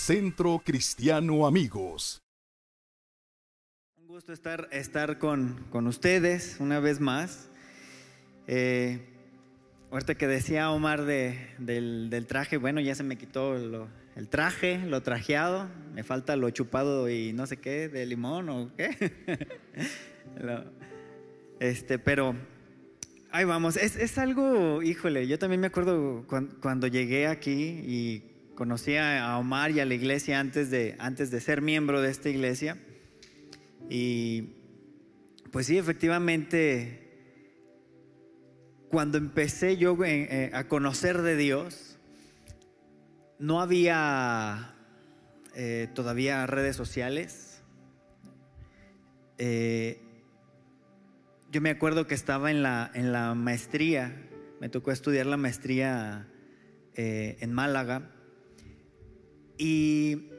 Centro Cristiano Amigos. Un gusto estar, estar con, con ustedes una vez más. Eh, ahorita que decía Omar de, del, traje, bueno, ya se me quitó el traje, lo trajeado, me falta lo chupado y no sé qué, de limón o qué. este, pero ahí vamos, es, es, algo, híjole, yo también me acuerdo cuando, cuando llegué aquí y conocí a Omar y a la iglesia antes de, antes de ser miembro de esta iglesia. Y pues sí, efectivamente, cuando empecé yo eh, a conocer de Dios, no había eh, todavía redes sociales. Eh, yo me acuerdo que estaba en la, en la maestría, me tocó estudiar la maestría eh, en Málaga. Y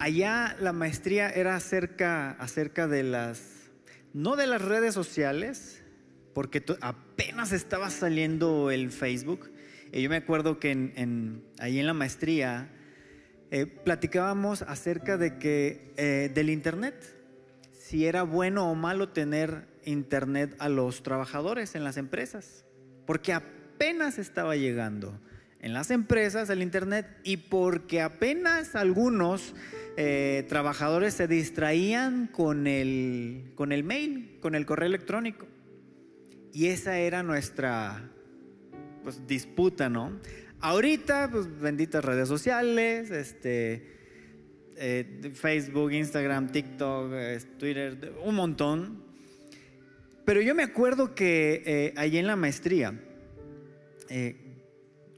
allá la maestría era acerca, acerca de las, no de las redes sociales, porque apenas estaba saliendo el Facebook. Y yo me acuerdo que ahí en la maestría eh, platicábamos acerca de que eh, del internet, si era bueno o malo tener internet a los trabajadores en las empresas, porque apenas estaba llegando en las empresas el internet y porque apenas algunos eh, trabajadores se distraían con el, con el mail, con el correo electrónico. Y esa era nuestra pues, disputa, ¿no? Ahorita, pues benditas redes sociales, este, eh, Facebook, Instagram, TikTok, eh, Twitter, un montón. Pero yo me acuerdo que allí en la maestría,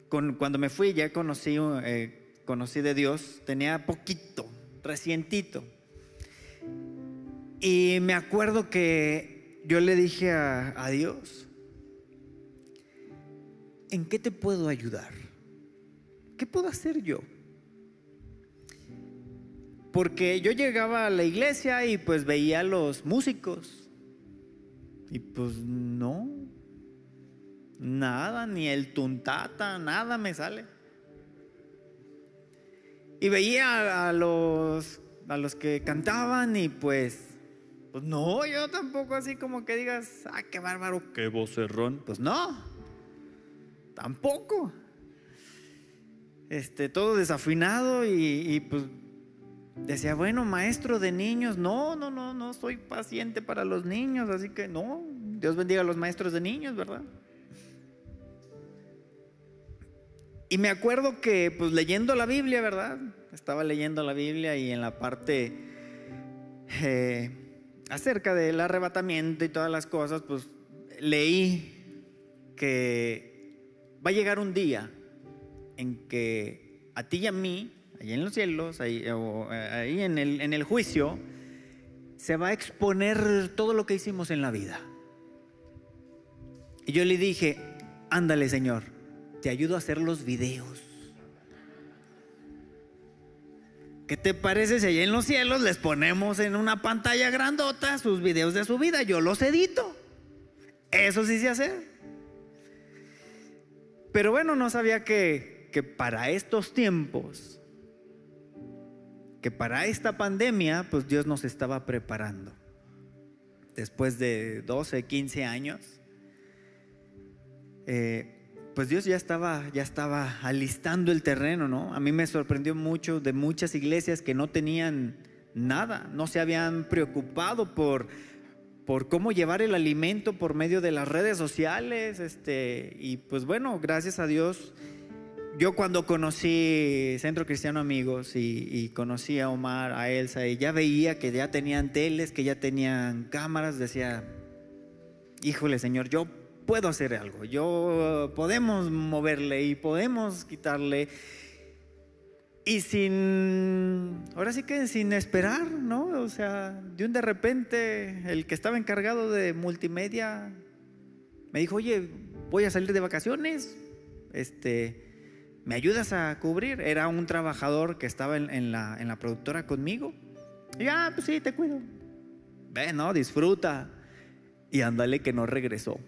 cuando me fui ya conocí, eh, conocí de Dios, tenía poquito, recientito. Y me acuerdo que yo le dije a, a Dios, ¿en qué te puedo ayudar? ¿Qué puedo hacer yo? Porque yo llegaba a la iglesia y pues veía a los músicos. Y pues no, nada, ni el tuntata, nada me sale. Y veía a los, a los que cantaban y pues, pues no, yo tampoco así como que digas, ah, qué bárbaro, qué vocerrón. Pues no, tampoco. Este, todo desafinado y, y pues decía, bueno, maestro de niños, no, no, no, no soy paciente para los niños, así que no, Dios bendiga a los maestros de niños, ¿verdad? Y me acuerdo que, pues leyendo la Biblia, ¿verdad? Estaba leyendo la Biblia y en la parte eh, acerca del arrebatamiento y todas las cosas, pues leí que va a llegar un día en que a ti y a mí, ahí en los cielos, ahí, ahí en, el, en el juicio, se va a exponer todo lo que hicimos en la vida. Y yo le dije, ándale Señor, te ayudo a hacer los videos. ¿Qué te parece si allá en los cielos les ponemos en una pantalla grandota sus videos de su vida? Yo los edito. Eso sí sé hacer. Pero bueno, no sabía que, que para estos tiempos, que para esta pandemia, pues Dios nos estaba preparando. Después de 12, 15 años, eh, pues Dios ya estaba, ya estaba alistando el terreno, ¿no? A mí me sorprendió mucho de muchas iglesias que no tenían nada, no se habían preocupado por, por cómo llevar el alimento por medio de las redes sociales, este, y pues bueno, gracias a Dios, yo cuando conocí Centro Cristiano Amigos y, y, conocí a Omar, a Elsa, y ya veía que ya tenían teles, que ya tenían cámaras, decía, híjole Señor, yo puedo hacer algo, yo podemos moverle y podemos quitarle. Y sin, ahora sí que sin esperar, ¿no? O sea, de un de repente el que estaba encargado de multimedia me dijo, oye, voy a salir de vacaciones, este, ¿me ayudas a cubrir? Era un trabajador que estaba en, en, la, en la, productora conmigo. Y ah, pues sí, te cuido. Ve, no, disfruta. Y ándale que no regresó.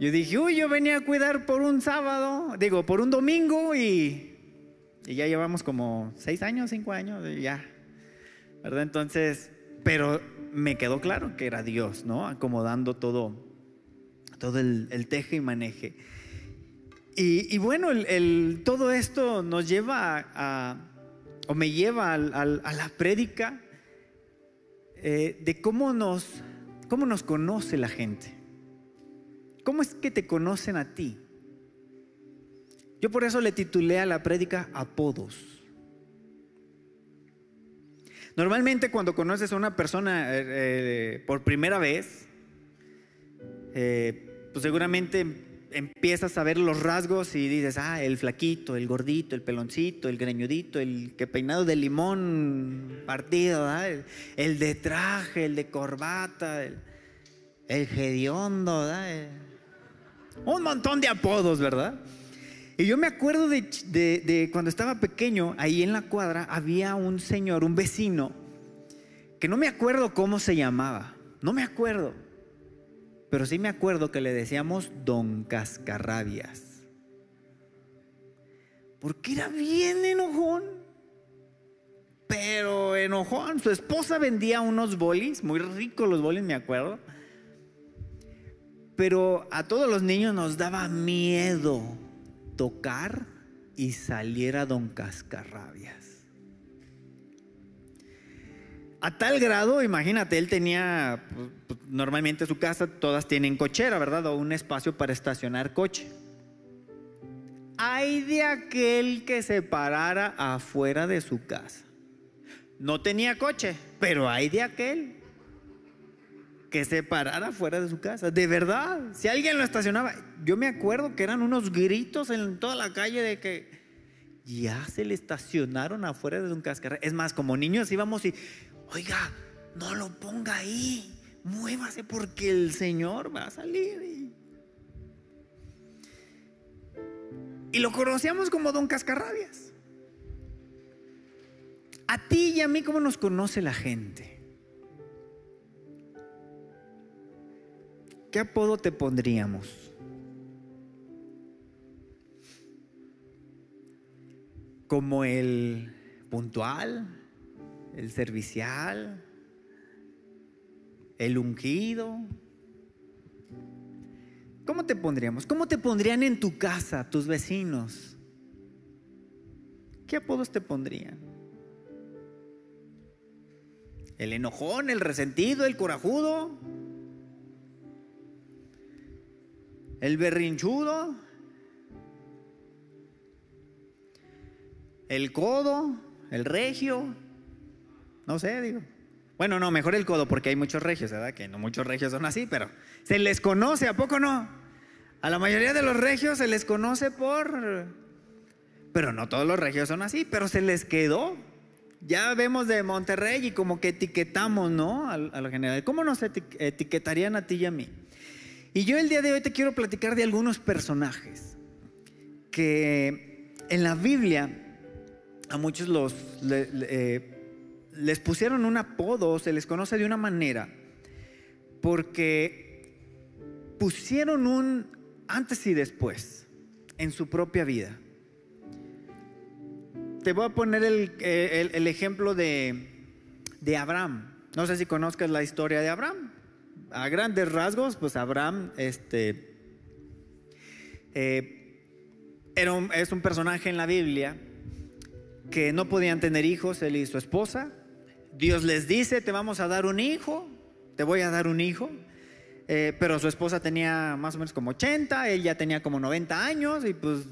Yo dije, uy, yo venía a cuidar por un sábado, digo, por un domingo y, ya llevamos como seis años, cinco años, ya. ¿Verdad? Entonces, pero me quedó claro que era Dios, ¿no? Acomodando todo, todo el, teje y maneje. Y, bueno, todo esto nos lleva a, o me lleva a la prédica eh, de cómo nos, cómo nos conoce la gente. ¿Cómo es que te conocen a ti? Yo por eso le titulé a la prédica Apodos. Normalmente cuando conoces a una persona eh, eh, por primera vez, eh, pues seguramente empiezas a ver los rasgos y dices, ah, el flaquito, el gordito, el peloncito, el greñudito, el que peinado de limón partido, el, el de traje, el de corbata, el, el hediondo, ¿verdad? Un montón de apodos, ¿verdad? Y yo me acuerdo de cuando estaba pequeño, ahí en la cuadra había un señor, un vecino, que no me acuerdo cómo se llamaba, no me acuerdo, pero sí me acuerdo que le decíamos Don Cascarrabias. Porque era bien enojón, pero enojón. Su esposa vendía unos bolis, muy ricos los bolis, me acuerdo. Pero a todos los niños nos daba miedo tocar y saliera don Cascarrabias. A tal grado, imagínate, él tenía, pues, pues, normalmente su casa, todas tienen cochera, ¿verdad? O un espacio para estacionar coche. Hay de aquel que se parara afuera de su casa. No tenía coche, pero hay de aquel que se parara fuera de su casa. De verdad, si alguien lo estacionaba, yo me acuerdo que eran unos gritos en toda la calle de que ya se le estacionaron afuera de un cascarra. Es más, como niños íbamos y, oiga, no lo ponga ahí, muévase porque el Señor va a salir. Y, y lo conocíamos como Don Cascarrabias. A ti y a mí, ¿cómo nos conoce la gente? ¿Qué apodo te pondríamos? Como el puntual, el servicial, el ungido. ¿Cómo te pondríamos? ¿Cómo te pondrían en tu casa tus vecinos? ¿Qué apodos te pondrían? ¿El enojón, el resentido, el corajudo? ¿El berrinchudo? ¿El codo? ¿El regio? No sé, digo. Bueno, no, mejor el codo porque hay muchos regios, ¿verdad? Que no muchos regios son así, pero se les conoce, ¿a poco no? A la mayoría de los regios se les conoce por... Pero no todos los regios son así, pero se les quedó. Ya vemos de Monterrey y como que etiquetamos, ¿no? Al, a lo general. ¿Cómo nos eti- etiquetarían a ti y a mí? Y yo el día de hoy te quiero platicar de algunos personajes que en la Biblia a muchos los, eh, les pusieron un apodo, se les conoce de una manera, porque pusieron un antes y después en su propia vida. Te voy a poner el, eh, ejemplo de Abraham. No sé si conozcas la historia de Abraham. A grandes rasgos, pues Abraham este, eh, era es un personaje en la Biblia que no podían tener hijos, él y su esposa. Dios les dice, te vamos a dar un hijo, te voy a dar un hijo. Eh, pero su esposa tenía más o menos como 80, él ya tenía como 90 años y pues,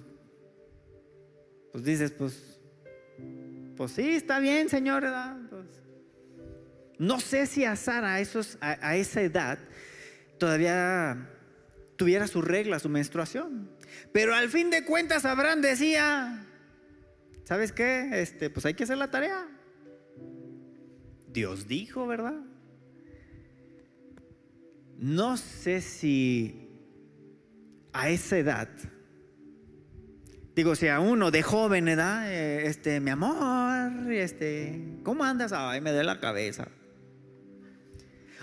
pues dices, pues, pues sí, está bien, señor. No sé si a Sara a, esa edad todavía tuviera su regla, su menstruación. Pero al fin de cuentas Abraham decía, ¿sabes qué? Este, pues hay que hacer la tarea. Dios dijo, ¿verdad? No sé si a esa edad, digo, si a uno de joven edad, eh, este, mi amor, este, ¿cómo andas? Ay, me duele la cabeza.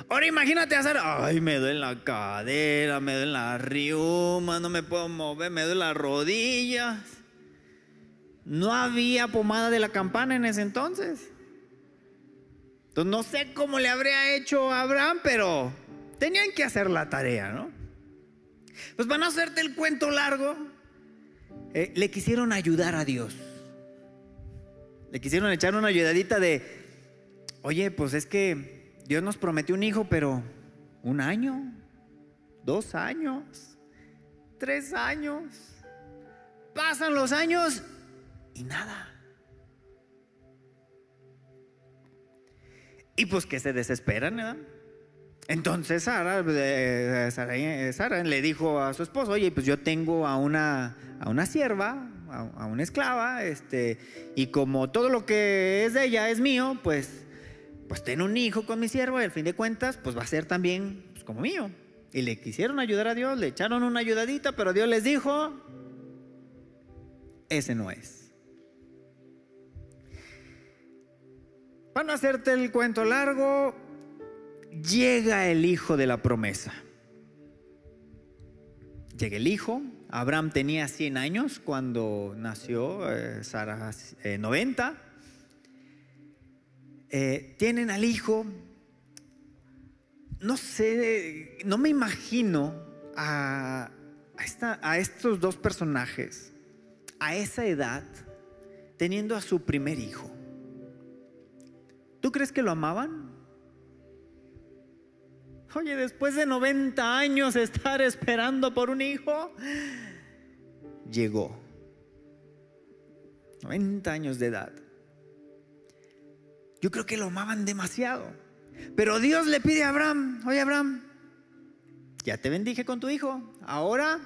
Ahora imagínate hacer, ay, me duele la cadera, me duele la riuma, no me puedo mover, me duele las rodillas. No había pomada de la campana en ese entonces. Entonces no sé cómo le habría hecho a Abraham, pero tenían que hacer la tarea, ¿no? Pues van a hacerte el cuento largo, eh, le quisieron ayudar a Dios. Le quisieron echar una ayudadita de, oye, pues es que Dios nos prometió un hijo, pero un año, dos años, tres años. Pasan los años y nada. Y pues que se desesperan, ¿verdad? Entonces Sara, eh, eh, Sara, le dijo a su esposo, oye, pues yo tengo a una, a una sierva, a, una esclava, este, y como todo lo que es de ella es mío, pues, pues ten un hijo con mi sierva y al fin de cuentas, pues va a ser también pues, como mío. Y le quisieron ayudar a Dios, le echaron una ayudadita, pero Dios les dijo, ese no es. Van a hacerte el cuento largo, llega el hijo de la promesa. Llega el hijo, Abraham tenía 100 años cuando nació, eh, Sara 90. Eh, tienen al hijo, no sé, no me imagino a estos dos personajes a esa edad teniendo a su primer hijo. ¿Tú crees que lo amaban? Oye, después de 90 años estar esperando por un hijo, llegó. 90 años de edad. Yo creo que lo amaban demasiado. Pero Dios le pide a Abraham, oye Abraham, ya te bendije con tu hijo, ahora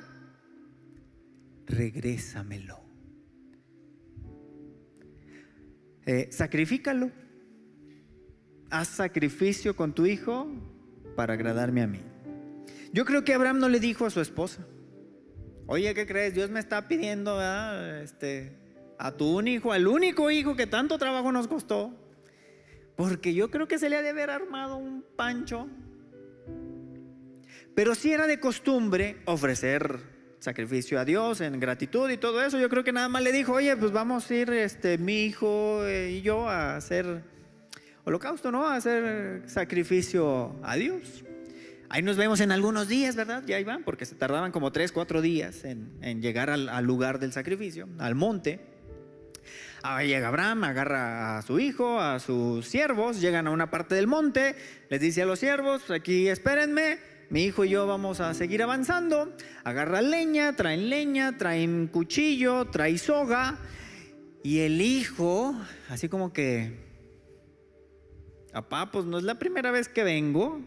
regrésamelo. Eh, sacrifícalo. Haz sacrificio con tu hijo para agradarme a mí. Yo creo que Abraham no le dijo a su esposa, oye, ¿qué crees? Dios me está pidiendo Este, a tu un hijo, al único hijo que tanto trabajo nos costó, porque yo creo que se le ha de haber armado un pancho. Pero si era de costumbre ofrecer sacrificio a Dios en gratitud y todo eso. Yo creo que nada más le dijo, oye, pues vamos a ir este, mi hijo eh, y yo a hacer holocausto, ¿no? A hacer sacrificio a Dios. Ahí nos vemos en algunos días, ¿verdad? Ya iban, porque se tardaban como tres, cuatro días en, llegar al, lugar del sacrificio, al monte. Ahí llega Abraham, agarra a su hijo, a sus siervos, llegan a una parte del monte, les dice a los siervos, aquí espérenme, mi hijo y yo vamos a seguir avanzando. Agarra leña, traen leña, traen cuchillo, trae soga. Y el hijo, así como que Papá, pues no es la primera vez que vengo.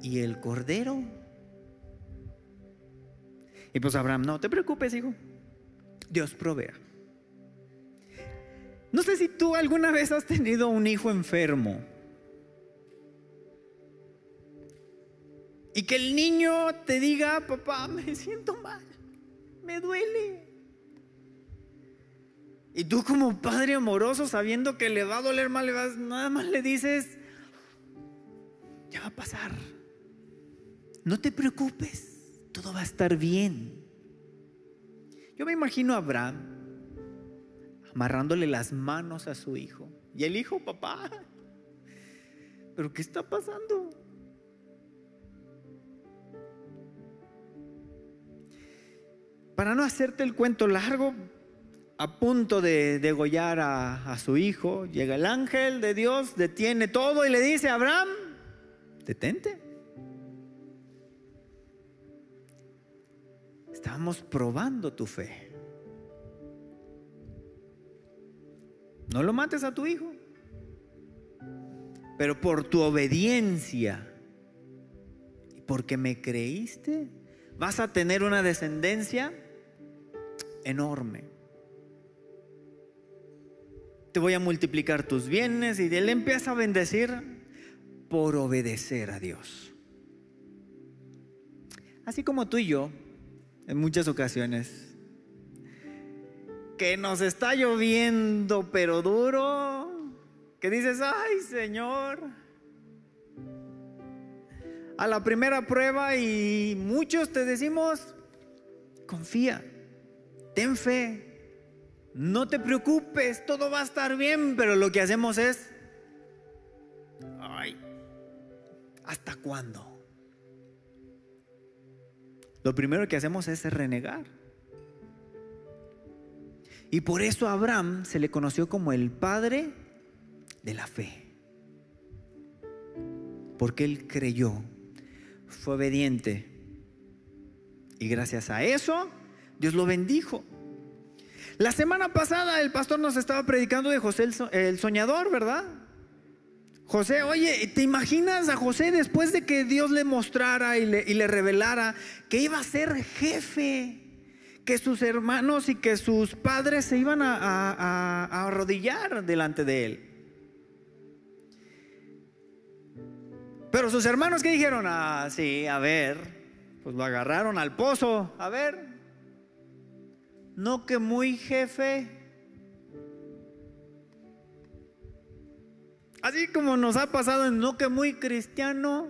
¿Y el cordero? Y pues Abraham, no te preocupes, hijo. Dios provea. No sé si tú alguna vez has tenido un hijo enfermo. Y que el niño te diga, papá, me siento mal, me duele. Y tú como padre amoroso, sabiendo que le va a doler mal, nada más le dices, ya va a pasar. No te preocupes, todo va a estar bien. Yo me imagino a Abraham amarrándole las manos a su hijo. Y el hijo, papá, ¿pero qué está pasando? Para no hacerte el cuento largo, a punto de degollar a, su hijo, llega el ángel de Dios, detiene todo y le dice, Abraham, detente. Estamos probando tu fe. No lo mates a tu hijo. Pero por tu obediencia y porque me creíste, vas a tener una descendencia enorme te voy a multiplicar tus bienes y él empieza a bendecir por obedecer a Dios. Así como tú y yo, en muchas ocasiones, que nos está lloviendo pero duro, que dices, ay Señor, a la primera prueba y muchos te decimos, confía, ten fe, no te preocupes, todo va a estar bien, pero lo que hacemos es, ay, ¿hasta cuándo? Lo primero que hacemos es renegar. Y por eso a Abraham se le conoció como el padre de la fe. Porque él creyó, fue obediente. Y gracias a eso, Dios lo bendijo. La semana pasada el pastor nos estaba predicando de José el, soñador, ¿verdad? José, oye, ¿te imaginas a José después de que Dios le mostrara y le, revelara que iba a ser jefe? Que sus hermanos y que sus padres se iban a, arrodillar delante de él. Pero sus hermanos que dijeron, ah, sí, a ver, pues lo agarraron al pozo, a ver, no que muy jefe. Así como nos ha pasado en no que muy cristiano.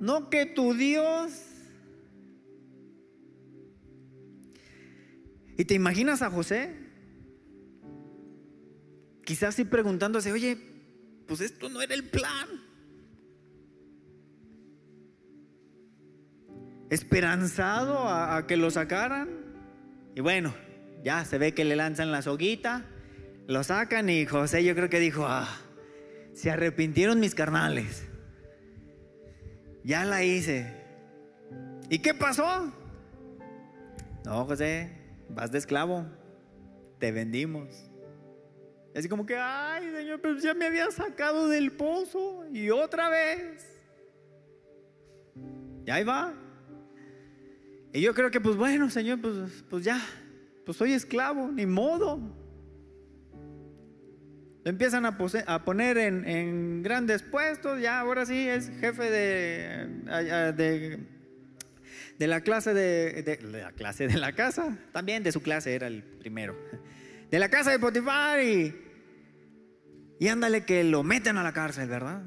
No que tu Dios. ¿Y te imaginas a José? Quizás sí preguntándose, oye, pues esto no era el plan. esperanzado a, que lo sacaran. Y bueno, ya se ve que le lanzan la soguita, lo sacan y José yo creo que dijo, ah, se arrepintieron mis carnales. Ya la hice. ¿Y qué pasó? No, José, vas de esclavo. Te vendimos. Así como que, ay, Señor, pero ya me había sacado del pozo y otra vez. Y ahí va. Y yo creo que, pues bueno, Señor, pues, pues ya, pues soy esclavo, ni modo. Empiezan a, poner en, grandes puestos, ya ahora sí es jefe de, de, la clase de, la clase de la casa, también de su clase era el primero, de la casa de Potifar y, ándale que lo meten a la cárcel, ¿verdad?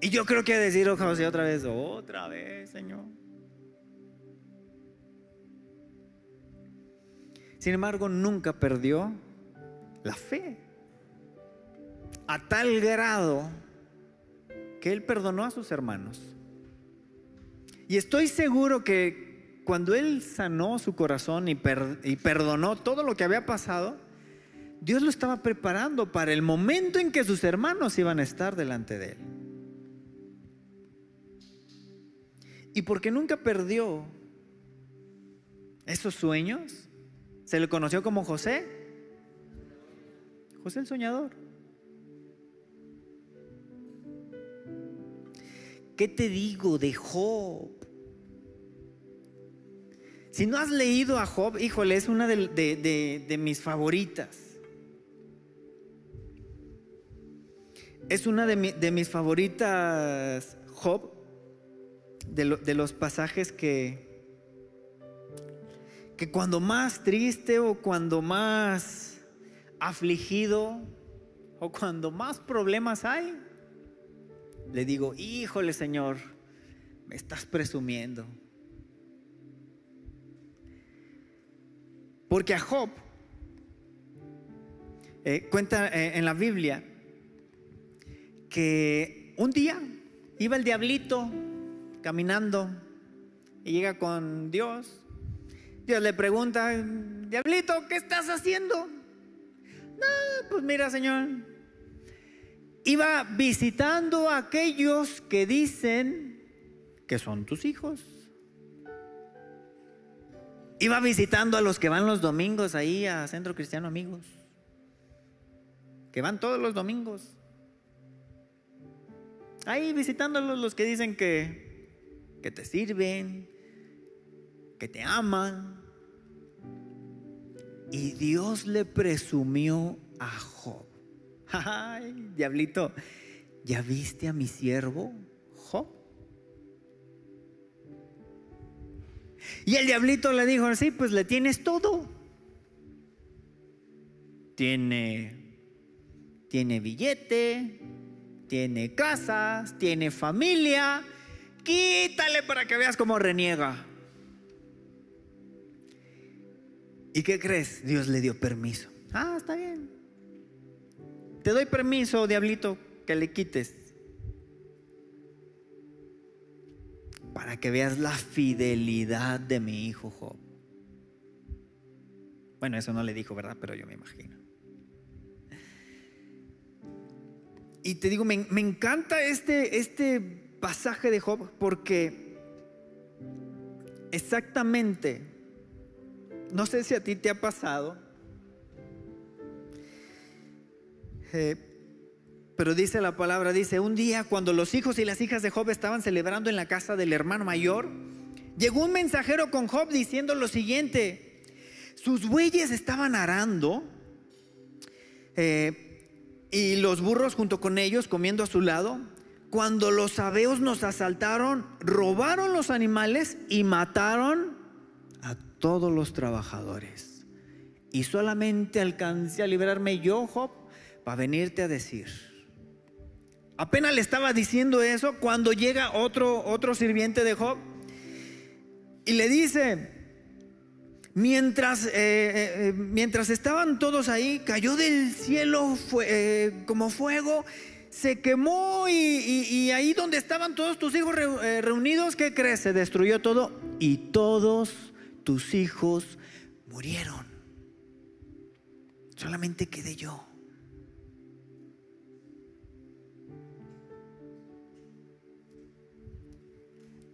Y yo creo que decir José otra vez, otra vez, Señor. Sin embargo, nunca perdió la fe. A tal grado que él perdonó a sus hermanos. Y estoy seguro que cuando él sanó su corazón y, perdonó todo lo que había pasado, Dios lo estaba preparando para el momento en que sus hermanos iban a estar delante de él. Y porque nunca perdió esos sueños, se le conoció como José. José el soñador. ¿Qué te digo de Job? Si no has leído a Job, híjole, es una de, mis favoritas. Es una de, mis favoritas, Job, de los pasajes que, que cuando más triste o cuando más afligido o cuando más problemas hay, le digo, híjole Señor, me estás presumiendo. Porque a Job, eh, cuenta eh, en la Biblia, que un día iba el diablito caminando y llega con Dios Dios le pregunta, diablito, ¿qué estás haciendo? No, pues mira, Señor, iba visitando a aquellos que dicen que son tus hijos. Iba visitando a los que van los domingos ahí a Centro Cristiano Amigos. Que van todos los domingos. Ahí visitándolos los que dicen que, que te sirven, que te aman. Y Dios le presumió a Job. Ay, diablito, ¿ya viste a mi siervo? Y el diablito le dijo, sí, pues le tienes todo. tiene, tiene billete, tiene casas, tiene familia. Quítale para que veas cómo reniega. ¿Y qué crees? Dios le dio permiso. Ah, está bien. Te doy permiso, diablito, que le quites. Para que veas la fidelidad de mi hijo Job. Bueno, eso no le dijo, ¿verdad? Pero yo me imagino. Y te digo, me, encanta este, este pasaje de Job porque exactamente, no sé si a ti te ha pasado, pero dice la palabra, dice, un día cuando los hijos y las hijas de Job estaban celebrando en la casa del hermano mayor, llegó un mensajero con Job diciendo lo siguiente, sus bueyes estaban arando eh, y los burros junto con ellos comiendo a su lado, cuando los sabeos nos asaltaron, robaron los animales y mataron a todos los trabajadores. Y solamente alcancé a librarme yo, Job, para venirte a decir. Apenas le estaba diciendo eso cuando llega otro, otro sirviente de Job y le dice, mientras, eh, eh, eh, mientras estaban todos ahí, cayó del cielo como fuego, se quemó y, y, ahí donde estaban todos tus hijos reunidos, ¿qué crees? Se destruyó todo y todos tus hijos murieron. Solamente quedé yo.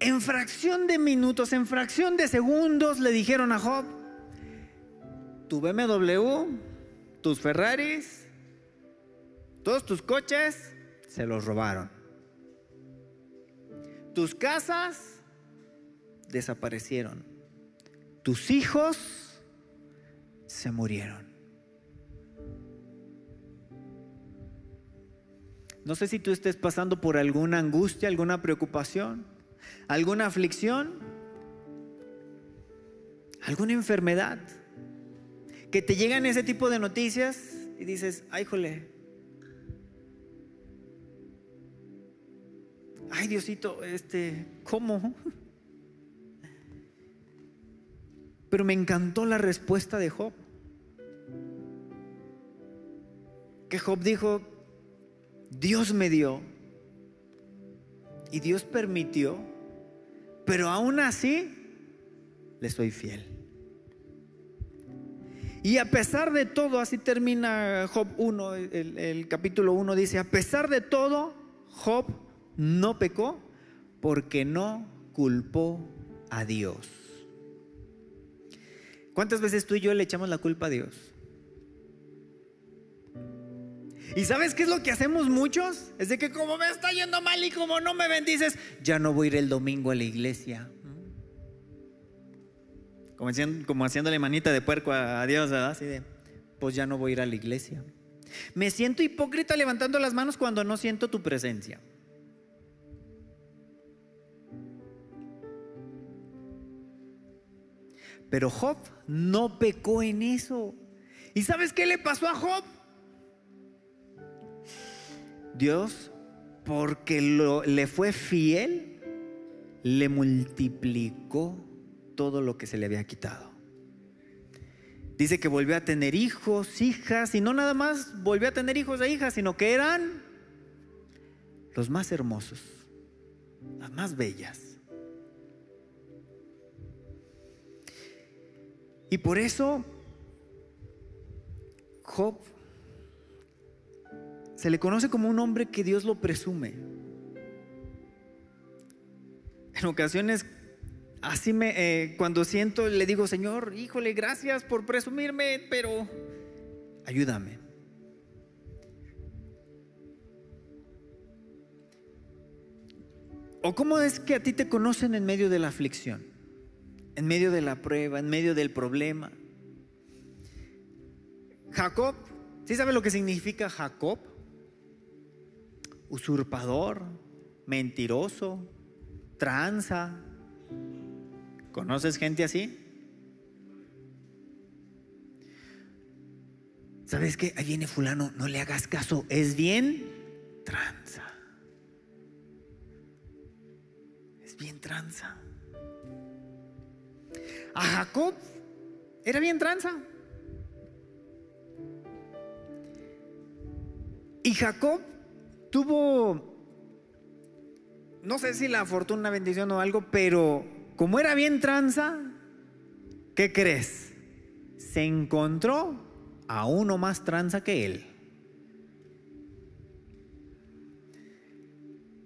En fracción de minutos, en fracción de segundos le dijeron a Job, tu BMW, tus Ferraris, todos tus coches se los robaron. Tus casas desaparecieron. Tus hijos se murieron. No sé si tú estés pasando por alguna angustia, alguna preocupación alguna aflicción, alguna enfermedad, que te llegan ese tipo de noticias y dices, ay, jole, ay, Diosito, este, ¿cómo? Pero me encantó la respuesta de Job. Que Job dijo, Dios me dio y Dios permitió pero aún así le soy fiel. Y a pesar de todo, así termina Job 1, el, capítulo 1 dice, a pesar de todo, Job no pecó porque no culpó a Dios. ¿Cuántas veces tú y yo le echamos la culpa a Dios? ¿Y sabes qué es lo que hacemos muchos? Es de que como me está yendo mal y como no me bendices, ya no voy a ir el domingo a la iglesia. Como, como haciéndole manita de puerco a, Dios, ¿verdad? Así de, pues ya no voy a ir a la iglesia. Me siento hipócrita levantando las manos cuando no siento tu presencia. Pero Job no pecó en eso. ¿Y sabes qué le pasó a Job? Dios, porque le fue fiel, le multiplicó todo lo que se le había quitado. Dice que volvió a tener hijos, hijas, y no nada más volvió a tener hijos e hijas, sino que eran los más hermosos, las más bellas. Y por eso Job se le conoce como un hombre que Dios lo presume. En ocasiones, así me, eh, cuando siento, le digo, Señor, híjole, gracias por presumirme, pero ayúdame. ¿O cómo es que a ti te conocen en medio de la aflicción, en medio de la prueba, en medio del problema? Jacob, ¿sí sabe lo que significa Jacob? Usurpador, mentiroso, tranza. ¿Conoces gente así? ¿sabes qué? Ahí viene fulano, no le hagas caso, es bien tranza. Es bien tranza. A Jacob era bien tranza. Y Jacob tuvo, no sé si la fortuna, una bendición o algo, pero como era bien tranza, ¿qué crees? Se encontró a uno más tranza que él.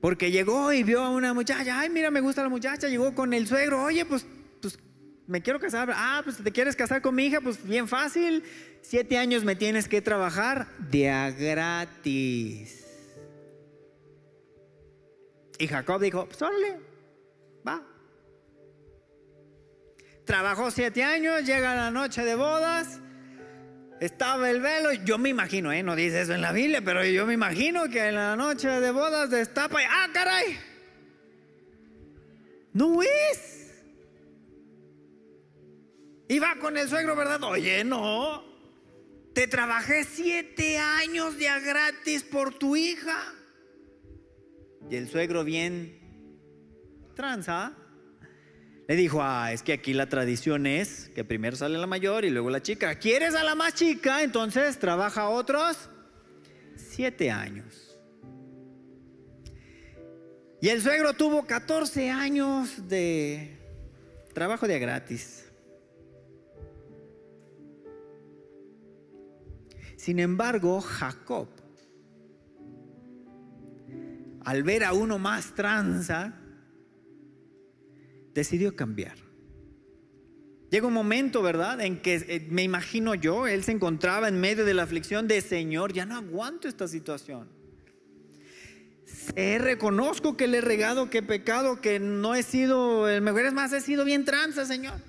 Porque llegó y vio a una muchacha, ay, mira, me gusta la muchacha, llegó con el suegro, oye, pues, pues me quiero casar, ah, pues te quieres casar con mi hija, pues bien fácil, siete años me tienes que trabajar de a gratis. Y Jacob dijo, pues órale, va. Trabajó siete años, llega la noche de bodas, estaba el velo, yo me imagino, ¿eh? no dice eso en la Biblia, pero yo me imagino que en la noche de bodas destapa y, ah, caray, no es. Y va con el suegro, ¿verdad? Oye, no, te trabajé siete años de a gratis por tu hija. Y el suegro bien tranza. Le dijo, ah, es que aquí la tradición es que primero sale la mayor y luego la chica. ¿Quieres a la más chica? Entonces trabaja otros siete años. Y el suegro tuvo 14 años de trabajo de gratis. Sin embargo, Jacob, al ver a uno más tranza, decidió cambiar. Llega un momento, ¿verdad?, en que eh, me imagino yo, él se encontraba en medio de la aflicción de Señor, ya no aguanto esta situación. Sé, reconozco que le he regado, que he pecado, que no he sido el mejor, es más, he sido bien tranza, Señor.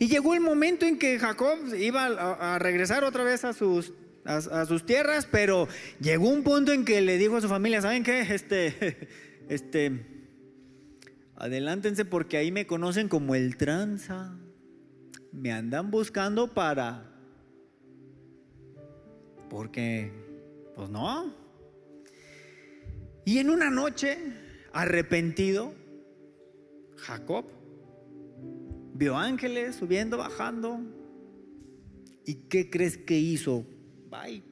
Y llegó el momento en que Jacob iba a, regresar otra vez a sus, a, sus tierras, pero llegó un punto en que le dijo a su familia, ¿saben qué? Este, este, adelántense porque ahí me conocen como el tranza. Me andan buscando para... Porque, pues no. Y en una noche, arrepentido, Jacob vio ángeles subiendo, bajando. ¿Y qué crees que hizo? Bye.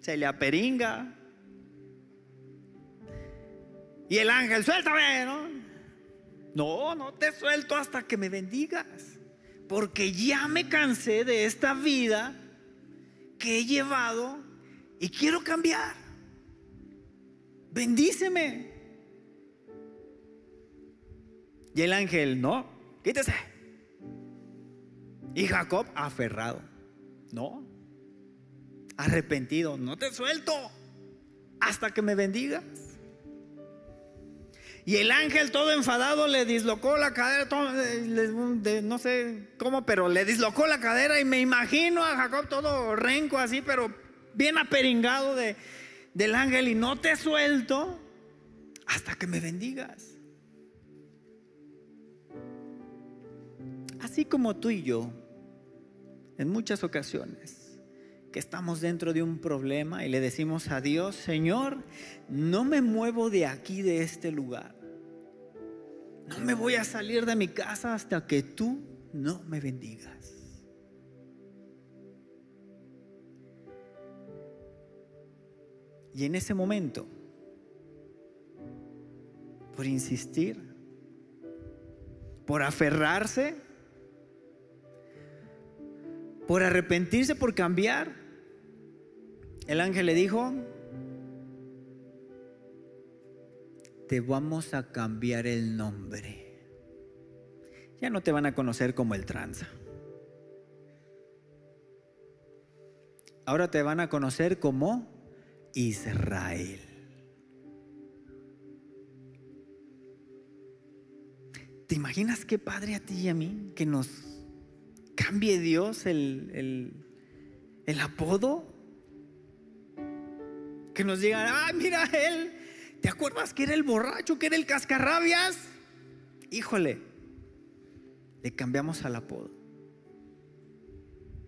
Se le aperinga. Y el ángel, suéltame, ¿no? No, no te suelto hasta que me bendigas. Porque ya me cansé de esta vida que he llevado y quiero cambiar. Bendíceme. Y el ángel, no, quítese. Y Jacob aferrado. No. Arrepentido. No te suelto hasta que me bendigas. Y el ángel todo enfadado le dislocó la cadera, no sé cómo, pero le dislocó la cadera y me imagino a Jacob todo renco así, pero bien aperingado de, del ángel y no te suelto hasta que me bendigas. Así como tú y yo, en muchas ocasiones, que estamos dentro de un problema y le decimos a Dios, Señor, no me muevo de aquí, de este lugar. No me voy a salir de mi casa hasta que tú no me bendigas. Y en ese momento, por insistir, por aferrarse, por arrepentirse, por cambiar. El ángel le dijo, te vamos a cambiar el nombre. Ya no te van a conocer como el tranza. Ahora te van a conocer como Israel. ¿Te imaginas qué padre a ti y a mí que nos cambie Dios el, el, apodo. Que nos digan, ah, mira él, ¿te acuerdas que era el borracho, que era el cascarrabias? Híjole, le cambiamos al apodo.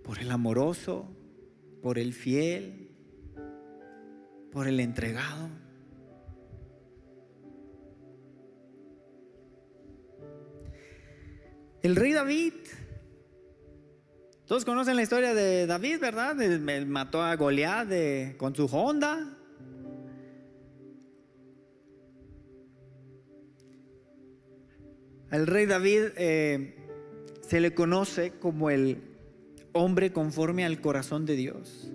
por el amoroso, por el fiel, por el entregado. El rey David, todos conocen la historia de David, ¿verdad? mató a Goliat con su Honda. Al rey David eh, se le conoce como el hombre conforme al corazón de Dios.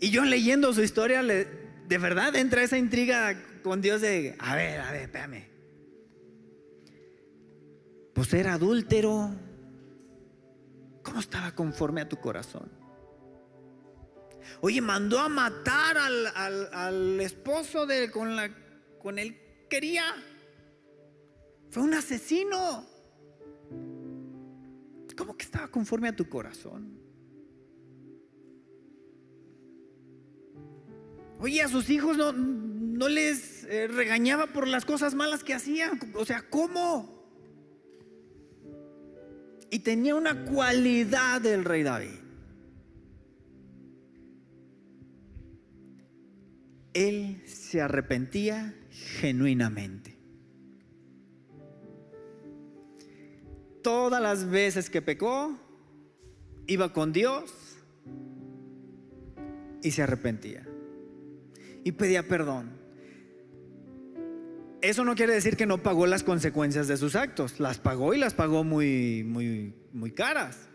Y yo leyendo su historia, de verdad entra esa intriga con Dios de, a ver, a ver, espérame. Pues era adúltero. ¿Cómo estaba conforme a tu corazón? Oye, mandó a matar al, esposo de, con, la, con él quería. Fue un asesino. ¿Cómo que estaba conforme a tu corazón? Oye, a sus hijos no, no les eh, regañaba por las cosas malas que hacían. O sea, ¿cómo? Y tenía una cualidad del rey David. Él se arrepentía genuinamente. Todas las veces que pecó, iba con Dios y se arrepentía. Y pedía perdón. Eso no quiere decir que no pagó las consecuencias de sus actos. Las pagó y las pagó muy, muy, muy caras.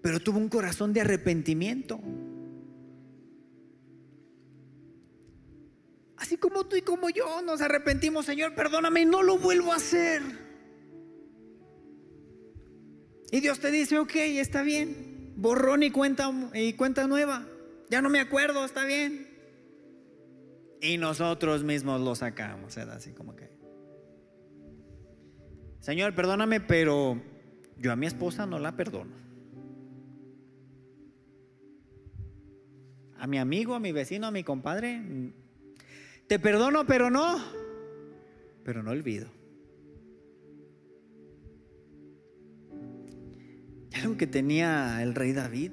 Pero tuvo un corazón de arrepentimiento. Así como tú y como yo nos arrepentimos, Señor, perdóname, no lo vuelvo a hacer. Y Dios te dice, ok, está bien. Borrón y cuenta, y cuenta nueva. Ya no me acuerdo, está bien. Y nosotros mismos lo sacamos, ¿verdad? Así como que. Señor, perdóname, pero yo a mi esposa no la perdono. A mi amigo, a mi vecino, a mi compadre, te perdono, pero no, pero no olvido. Algo que tenía el rey David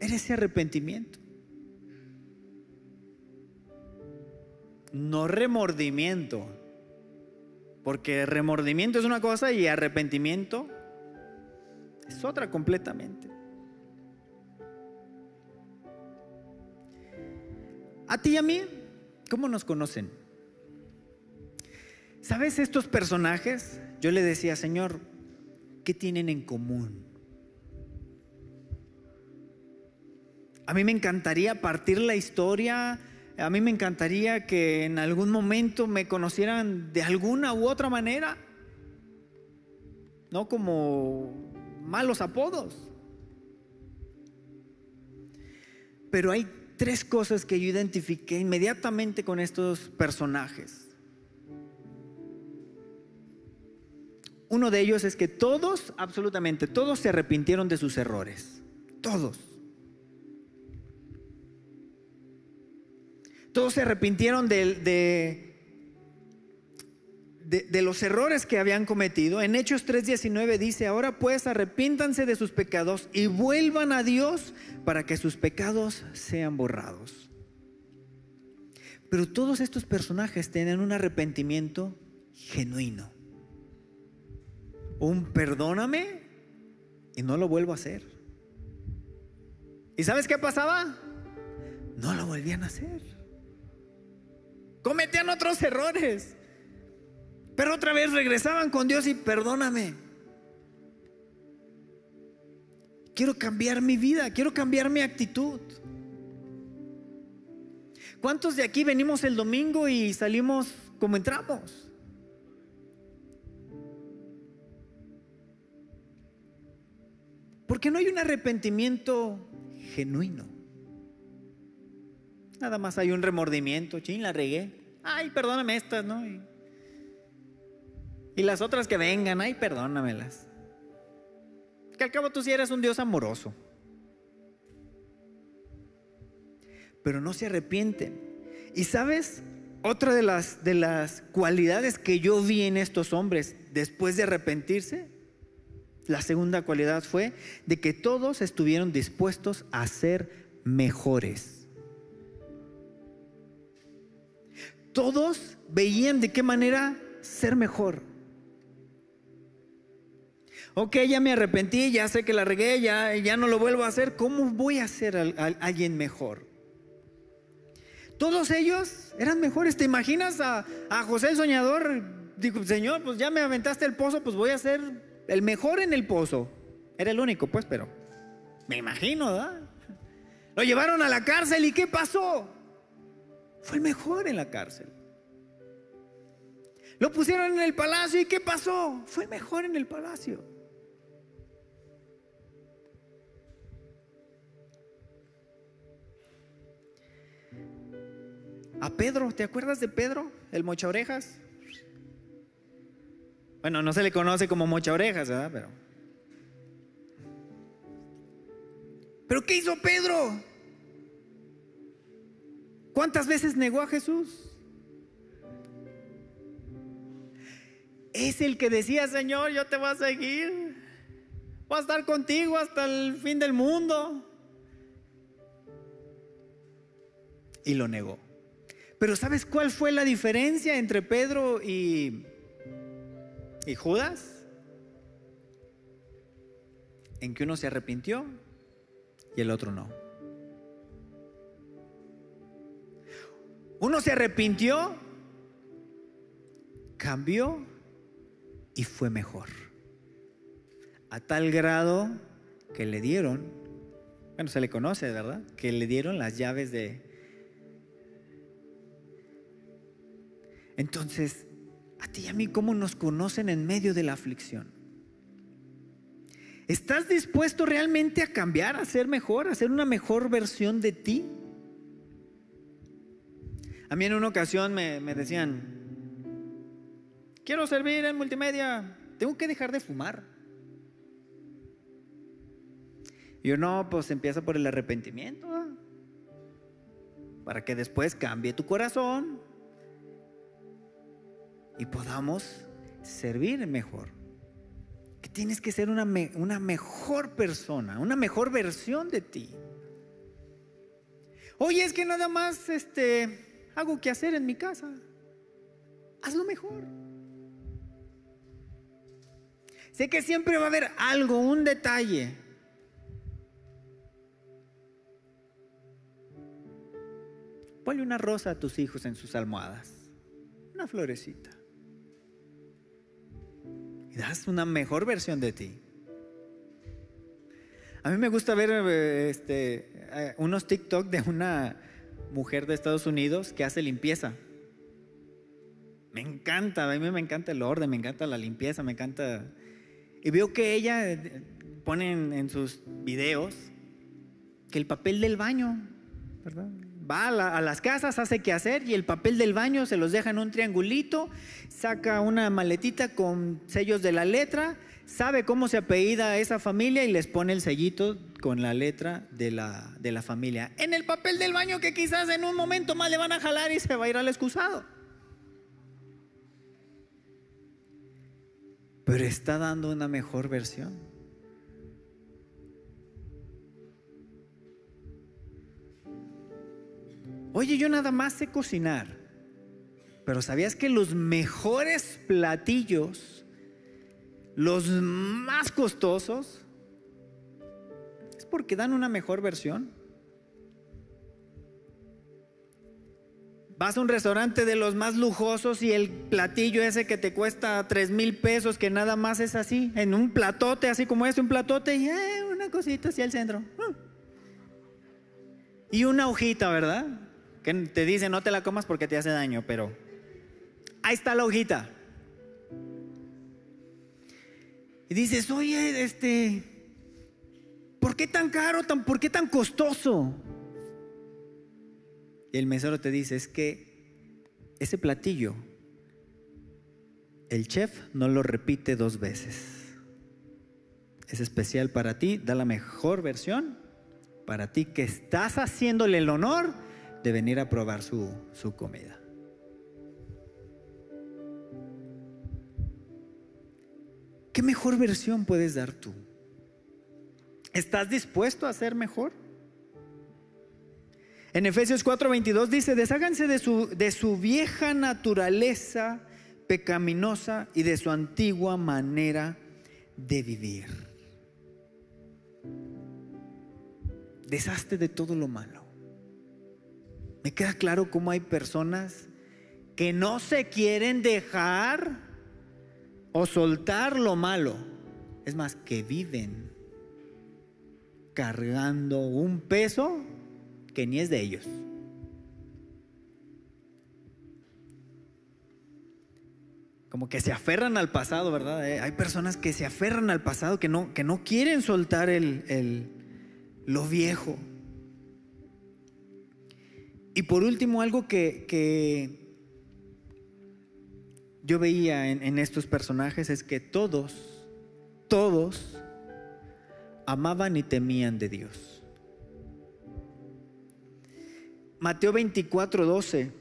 era ese arrepentimiento. No remordimiento. Porque remordimiento es una cosa y arrepentimiento es otra completamente. A ti y a mí, ¿cómo nos conocen? ¿Sabes estos personajes? Yo le decía, Señor, ¿qué tienen en común? A mí me encantaría partir la historia, a mí me encantaría que en algún momento me conocieran de alguna u otra manera, no como malos apodos. Pero hay tres cosas que yo identifiqué inmediatamente con estos personajes. Uno de ellos es que todos, absolutamente todos, se arrepintieron de sus errores. Todos. Todos se arrepintieron de, de, de, los errores que habían cometido. En Hechos 3:19 dice, ahora pues arrepíntanse de sus pecados y vuelvan a Dios para que sus pecados sean borrados. Pero todos estos personajes tienen un arrepentimiento genuino. Un perdóname y no lo vuelvo a hacer. ¿Y sabes qué pasaba? No lo volvían a hacer. Cometían otros errores. Pero otra vez regresaban con Dios y perdóname. Quiero cambiar mi vida, quiero cambiar mi actitud. ¿Cuántos de aquí venimos el domingo y salimos como entramos? Porque no hay un arrepentimiento genuino. Nada más hay un remordimiento, chin, la regué. Ay, perdóname estas, ¿no? Y las otras que vengan, ay, perdónamelas. Que al cabo tú sí eres un Dios amoroso. Pero no se arrepienten. Y sabes, otra de las, de las cualidades que yo vi en estos hombres después de arrepentirse, la segunda cualidad fue de que todos estuvieron dispuestos a ser mejores. Todos veían de qué manera ser mejor. Ok, ya me arrepentí, ya sé que la regué, ya, ya no lo vuelvo a hacer. ¿Cómo voy a ser alguien mejor? Todos ellos eran mejores. ¿Te imaginas a, José el soñador? Digo, Señor, pues ya me aventaste el pozo, pues voy a ser el mejor en el pozo. Era el único, pues, pero me imagino, ¿verdad? Lo llevaron a la cárcel y ¿qué pasó? Fue el mejor en la cárcel. Lo pusieron en el palacio y ¿qué pasó? Fue el mejor en el palacio. A Pedro, ¿te acuerdas de Pedro, el mocha orejas? Bueno, no se le conoce como mocha orejas, ¿verdad? Pero. ¿Pero qué hizo Pedro? ¿Cuántas veces negó a Jesús? Es el que decía, Señor, yo te voy a seguir. Voy a estar contigo hasta el fin del mundo. Y lo negó. Pero ¿sabes cuál fue la diferencia entre Pedro y, y Judas? En que uno se arrepintió y el otro no. Uno se arrepintió, cambió y fue mejor. A tal grado que le dieron, bueno, se le conoce, ¿verdad? Que le dieron las llaves de, Entonces, a ti y a mí, ¿cómo nos conocen en medio de la aflicción? ¿Estás dispuesto realmente a cambiar, a ser mejor, a ser una mejor versión de ti? A mí en una ocasión me, decían, quiero servir en multimedia, tengo que dejar de fumar. Y yo no, pues empieza por el arrepentimiento, para que después cambie tu corazón y podamos servir mejor. Que tienes que ser una, una mejor persona, una mejor versión de ti. Oye, es que nada más este, hago que hacer en mi casa. Hazlo mejor. Sé que siempre va a haber algo, un detalle. Ponle una rosa a tus hijos en sus almohadas. Una florecita y das una mejor versión de ti. A mí me gusta ver eh, este, eh, unos TikTok de una mujer de Estados Unidos que hace limpieza. Me encanta, a mí me encanta el orden, me encanta la limpieza, me encanta... Y veo que ella eh, pone en, sus videos que el papel del baño, ¿verdad? va a, las casas, hace qué hacer y el papel del baño se los deja en un triangulito, saca una maletita con sellos de la letra, sabe cómo se apellida esa familia y les pone el sellito con la letra de la, de la familia. En el papel del baño que quizás en un momento más le van a jalar y se va a ir al excusado. Pero está dando una mejor versión. Oye, yo nada más sé cocinar. Pero ¿sabías que los mejores platillos, los más costosos, porque dan una mejor versión? Vas a un restaurante de los más lujosos y el platillo ese que te cuesta tres mil pesos, que nada más es así, en un platote, así como este, un platote y eh, una cosita hacia el centro. Y una hojita, ¿verdad? que te dice no te la comas porque te hace daño, pero ahí está la hojita. Y dices, oye, este, ¿por qué tan caro? Tan, ¿Por qué tan costoso? Y el mesero te dice, es que ese platillo, el chef no lo repite dos veces. Es especial para ti, da la mejor versión para ti que estás haciéndole el honor de venir a probar su, su comida. ¿Qué mejor versión puedes dar tú? ¿Estás dispuesto a ser mejor? En Efesios 4:22 dice, desháganse de su, de su vieja naturaleza pecaminosa y de su antigua manera de vivir. Deshazte de todo lo malo. Me queda claro cómo hay personas que no se quieren dejar o soltar lo malo. Es más, que viven cargando un peso que ni es de ellos. Como que se aferran al pasado, ¿verdad? Eh, hay personas que se aferran al pasado, que no, que no quieren soltar el, lo viejo. Y por último, algo que, yo veía en estos personajes es que todos, todos amaban y temían de Dios. Mateo 24, 12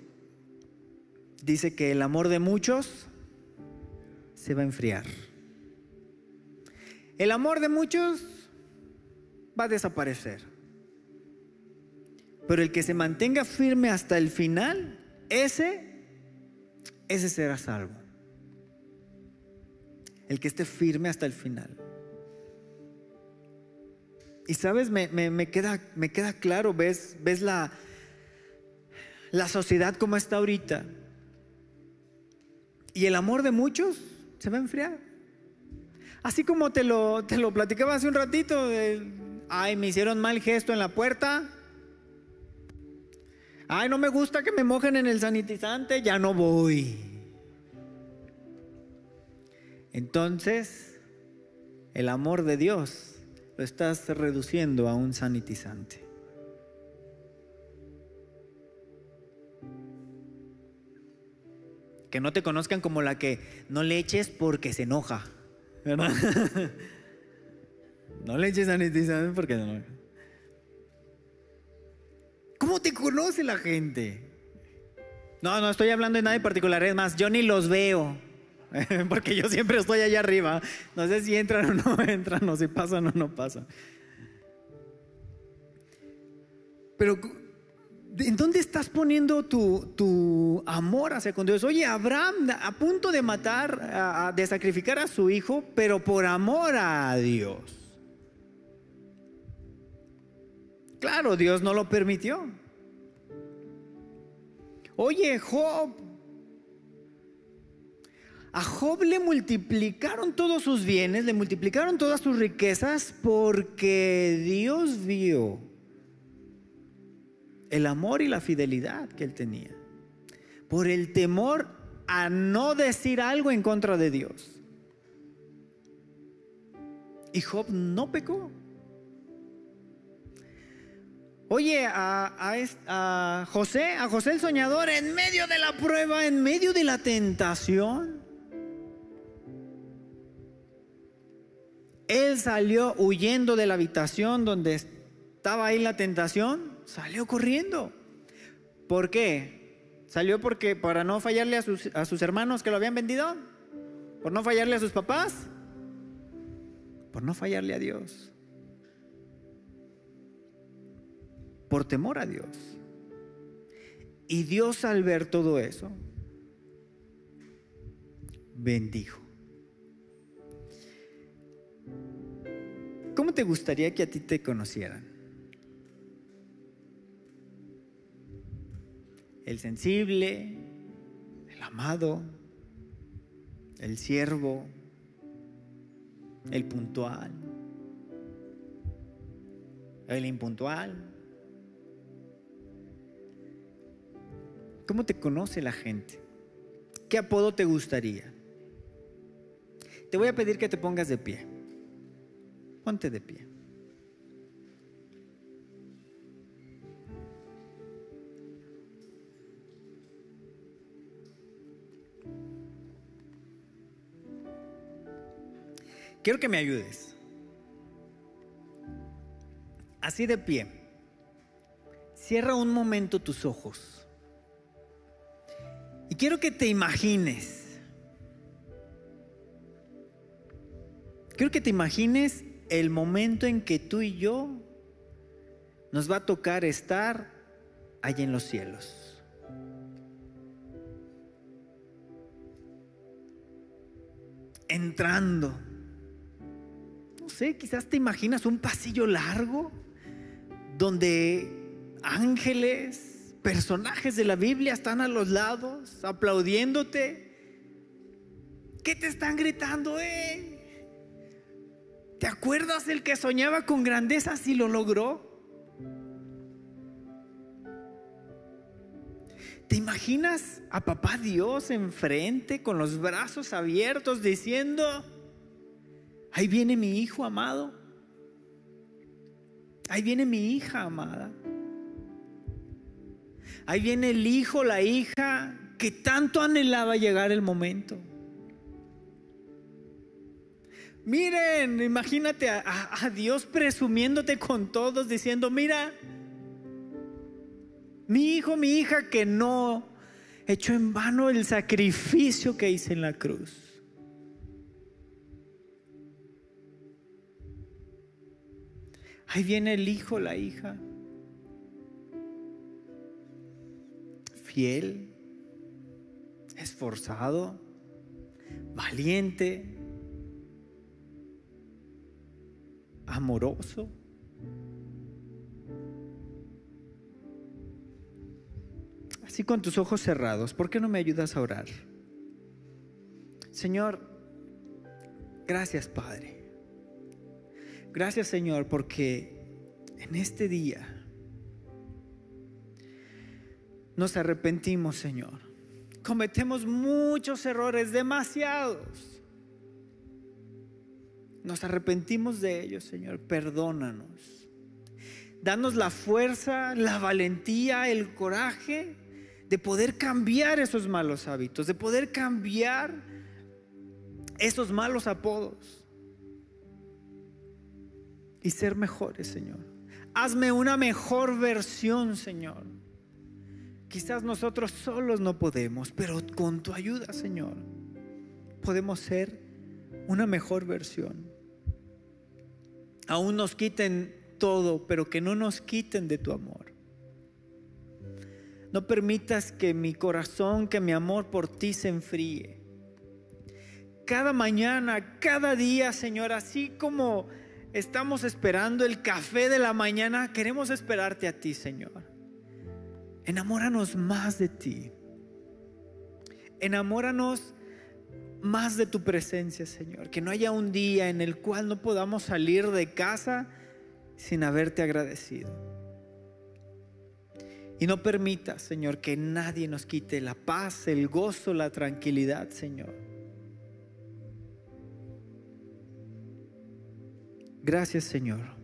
dice que el amor de muchos se va a enfriar. El amor de muchos va a desaparecer. Pero el que se mantenga firme hasta el final, ese, ese será salvo. El que esté firme hasta el final. Y sabes, me, queda, me queda claro, ves, ves la, la sociedad como está ahorita. Y el amor de muchos se va a enfriar. Así como te lo, te lo platicaba hace un ratito, ay, me hicieron mal gesto en la puerta. Ay, no me gusta que me mojen en el sanitizante, ya no voy. Entonces, el amor de Dios lo estás reduciendo a un sanitizante. Que no te conozcan como la que no le eches porque se enoja. ¿Verdad? no le eches sanitizante porque se enoja. ¿Cómo te conoce la gente? No, no estoy hablando de nada particular. Es más, yo ni los veo. Porque yo siempre estoy allá arriba. No sé si entran o no entran, o si pasan o no pasan. Pero ¿En dónde estás poniendo tu, amor hacia con Dios? Oye, Abraham a punto de matar, de sacrificar a su hijo, pero por amor a Dios. Claro, Dios no lo permitió. Oye, Job. A Job le multiplicaron todos sus bienes, le multiplicaron todas sus riquezas porque Dios vio el amor y la fidelidad que él tenía, por el temor a no decir algo en contra de Dios. Y Job no pecó. Oye, a, José, a José el soñador, en medio de la prueba, en medio de la tentación, salió huyendo de la habitación donde estaba ahí la tentación Salió corriendo. ¿Por qué? ¿Salió porque para no fallarle a sus, a sus hermanos que lo habían vendido? ¿Por no fallarle a sus papás? Por no fallarle a Dios. Por temor a Dios. Y Dios al ver todo eso, bendijo. ¿Cómo te gustaría que a ti te conocieran? el sensible, el amado, el siervo, el puntual, el impuntual. ¿Cómo te conoce la gente? ¿Qué apodo te gustaría? Te voy a pedir que te pongas de pie. Ponte de pie. Quiero que me ayudes. Así de pie. Cierra un momento tus ojos. Y quiero que te imagines quiero que te imagines el momento en que tú y yo nos va a tocar estar allí en los cielos. Entrando. No sé, quizás te imaginas un pasillo largo donde ángeles, personajes de la Biblia están a los lados aplaudiéndote. ¿Qué te están gritando, eh? ¿Te acuerdas del que soñaba con grandeza si lo logró? ¿Te imaginas a papá Dios enfrente con los brazos abiertos diciendo, ahí viene mi hijo amado? Ahí viene mi hija amada. Ahí viene el hijo, la hija que tanto anhelaba llegar el momento. Miren, imagínate a, Dios presumiéndote con todos, diciendo, mira, mi hijo, mi hija que no echó en vano el sacrificio que hice en la cruz. Ahí viene el hijo, la hija. Fiel, esforzado, valiente, amoroso. Así con tus ojos cerrados, ¿por qué no me ayudas a orar? Señor, gracias Padre. Gracias Señor porque en este día nos arrepentimos Señor. Cometemos muchos errores, demasiados. Nos arrepentimos de ellos, Señor. Perdónanos. Danos la fuerza, la valentía, el coraje de poder cambiar esos malos hábitos, de poder cambiar esos malos apodos y ser mejores, Señor. Hazme una mejor versión, Señor. Quizás nosotros solos no podemos, pero con tu ayuda, Señor, podemos ser una mejor versión aún nos quiten todo, pero que no nos quiten de tu amor. No permitas que mi corazón, que mi amor por ti se enfríe. Cada mañana, cada día, Señor, así como estamos esperando el café de la mañana, queremos esperarte a ti, Señor. Enamóranos más de ti. Enamóranos más de tu presencia, Señor. Que no haya un día en el cual no podamos salir de casa sin haberte agradecido. Y no permita, Señor, que nadie nos quite la paz, el gozo, la tranquilidad, Señor. Gracias, Señor,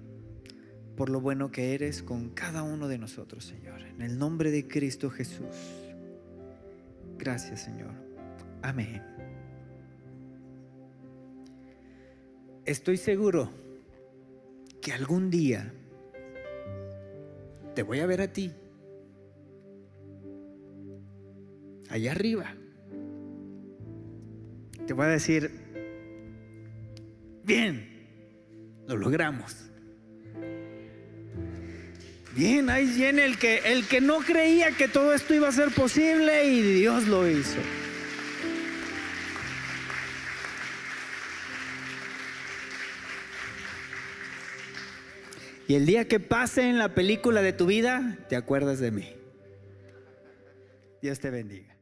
por lo bueno que eres con cada uno de nosotros, Señor. En el nombre de Cristo Jesús. Gracias, Señor. Amén. Estoy seguro que algún día te voy a ver a ti, allá arriba. Te voy a decir, bien, lo logramos. Bien, ahí viene el que, el que no creía que todo esto iba a ser posible y Dios lo hizo. Y el día que pase en la película de tu vida, te acuerdas de mí. Dios te bendiga.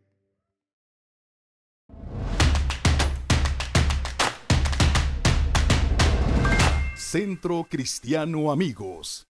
Centro Cristiano Amigos.